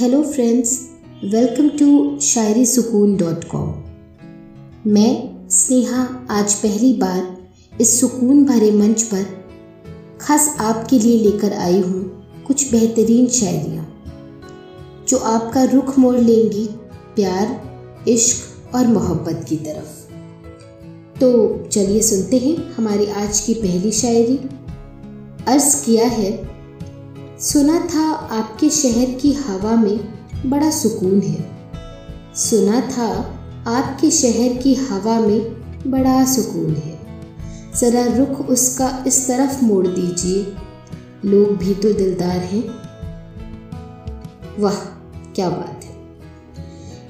Hello friends welcome to Shayari Sukoon dot com मैं, स्नेहा, आज पहली बार इस सुकून भरे मंच पर खास आपके लिए लेकर आई हूँ कुछ बेहतरीन शायरियाँ जो आपका रुख मोड़ लेंगी प्यार, इश्क और मोहब्बत की तरफ़। तो चलिए सुनते हैं हमारी आज की पहली शायरी। अर्ज़ किया है सुना था आपके शहर की हवा में बड़ा सुकून है। सुना था आपके शहर की हवा में बड़ा सुकून है। ज़रा रुख उसका इस तरफ़ मोड़ दीजिए। लोग भी तो दिलदार हैं। वाह, क्या बात है।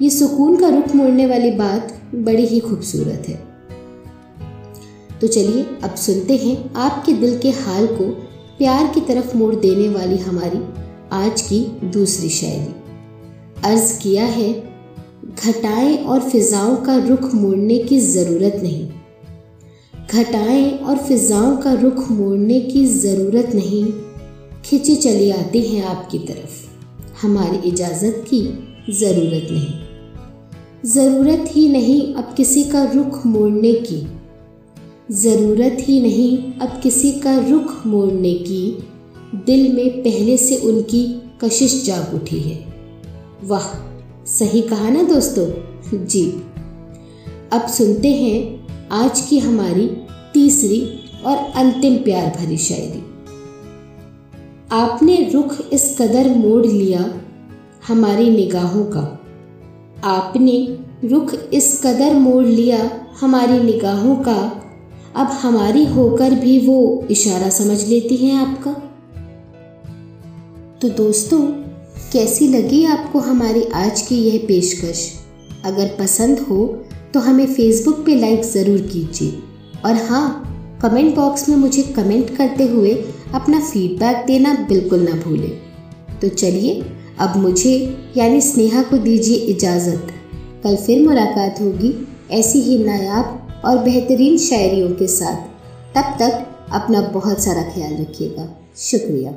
ये सुकून का रुख मोड़ने वाली बात बड़ी ही खूबसूरत है। तो चलिए, अब सुनते हैं आपके दिल के हाल को प्यार की तरफ़ मोड़ देने वाली हमारी आज की दूसरी शायरी अर्ज़ किया है, घटाएँ और फिजाओं का रुख मोड़ने की ज़रूरत नहीं। घटाएँ और फिजाओं का रुख मोड़ने की ज़रूरत नहीं। खिंची चली आती हैं आपकी तरफ़। हमारी इजाज़त की ज़रूरत नहीं। ज़रूरत ही नहीं अब किसी का रुख मोड़ने की। ज़रूरत ही नहीं अब किसी का रुख मोड़ने की। दिल में पहले से उनकी कशिश जाग उठी है। वाह, सही कहा ना दोस्तों? जी। अब सुनते हैं आज की हमारी तीसरी और अंतिम प्यार भरी शायरी। आपने रुख इस कदर मोड़ लिया हमारी निगाहों का। आपने रुख इस कदर मोड़ लिया हमारी निगाहों का। अब हमारी होकर भी वो इशारा समझ लेती हैं आपका। तो दोस्तों, कैसी लगी आपको हमारी आज की यह पेशकश? अगर पसंद हो तो हमें फेसबुक पे लाइक ज़रूर कीजिए। और हाँ कमेंट बॉक्स में मुझे कमेंट करते हुए अपना फीडबैक देना बिल्कुल ना भूलें। तो चलिए, अब मुझे, यानी स्नेहा को दीजिए इजाज़त। कल फिर मुलाकात होगी, ऐसी ही नायाब और बेहतरीन शायरियों के साथ। तब तक अपना बहुत सारा ख्याल रखिएगा। शुक्रिया।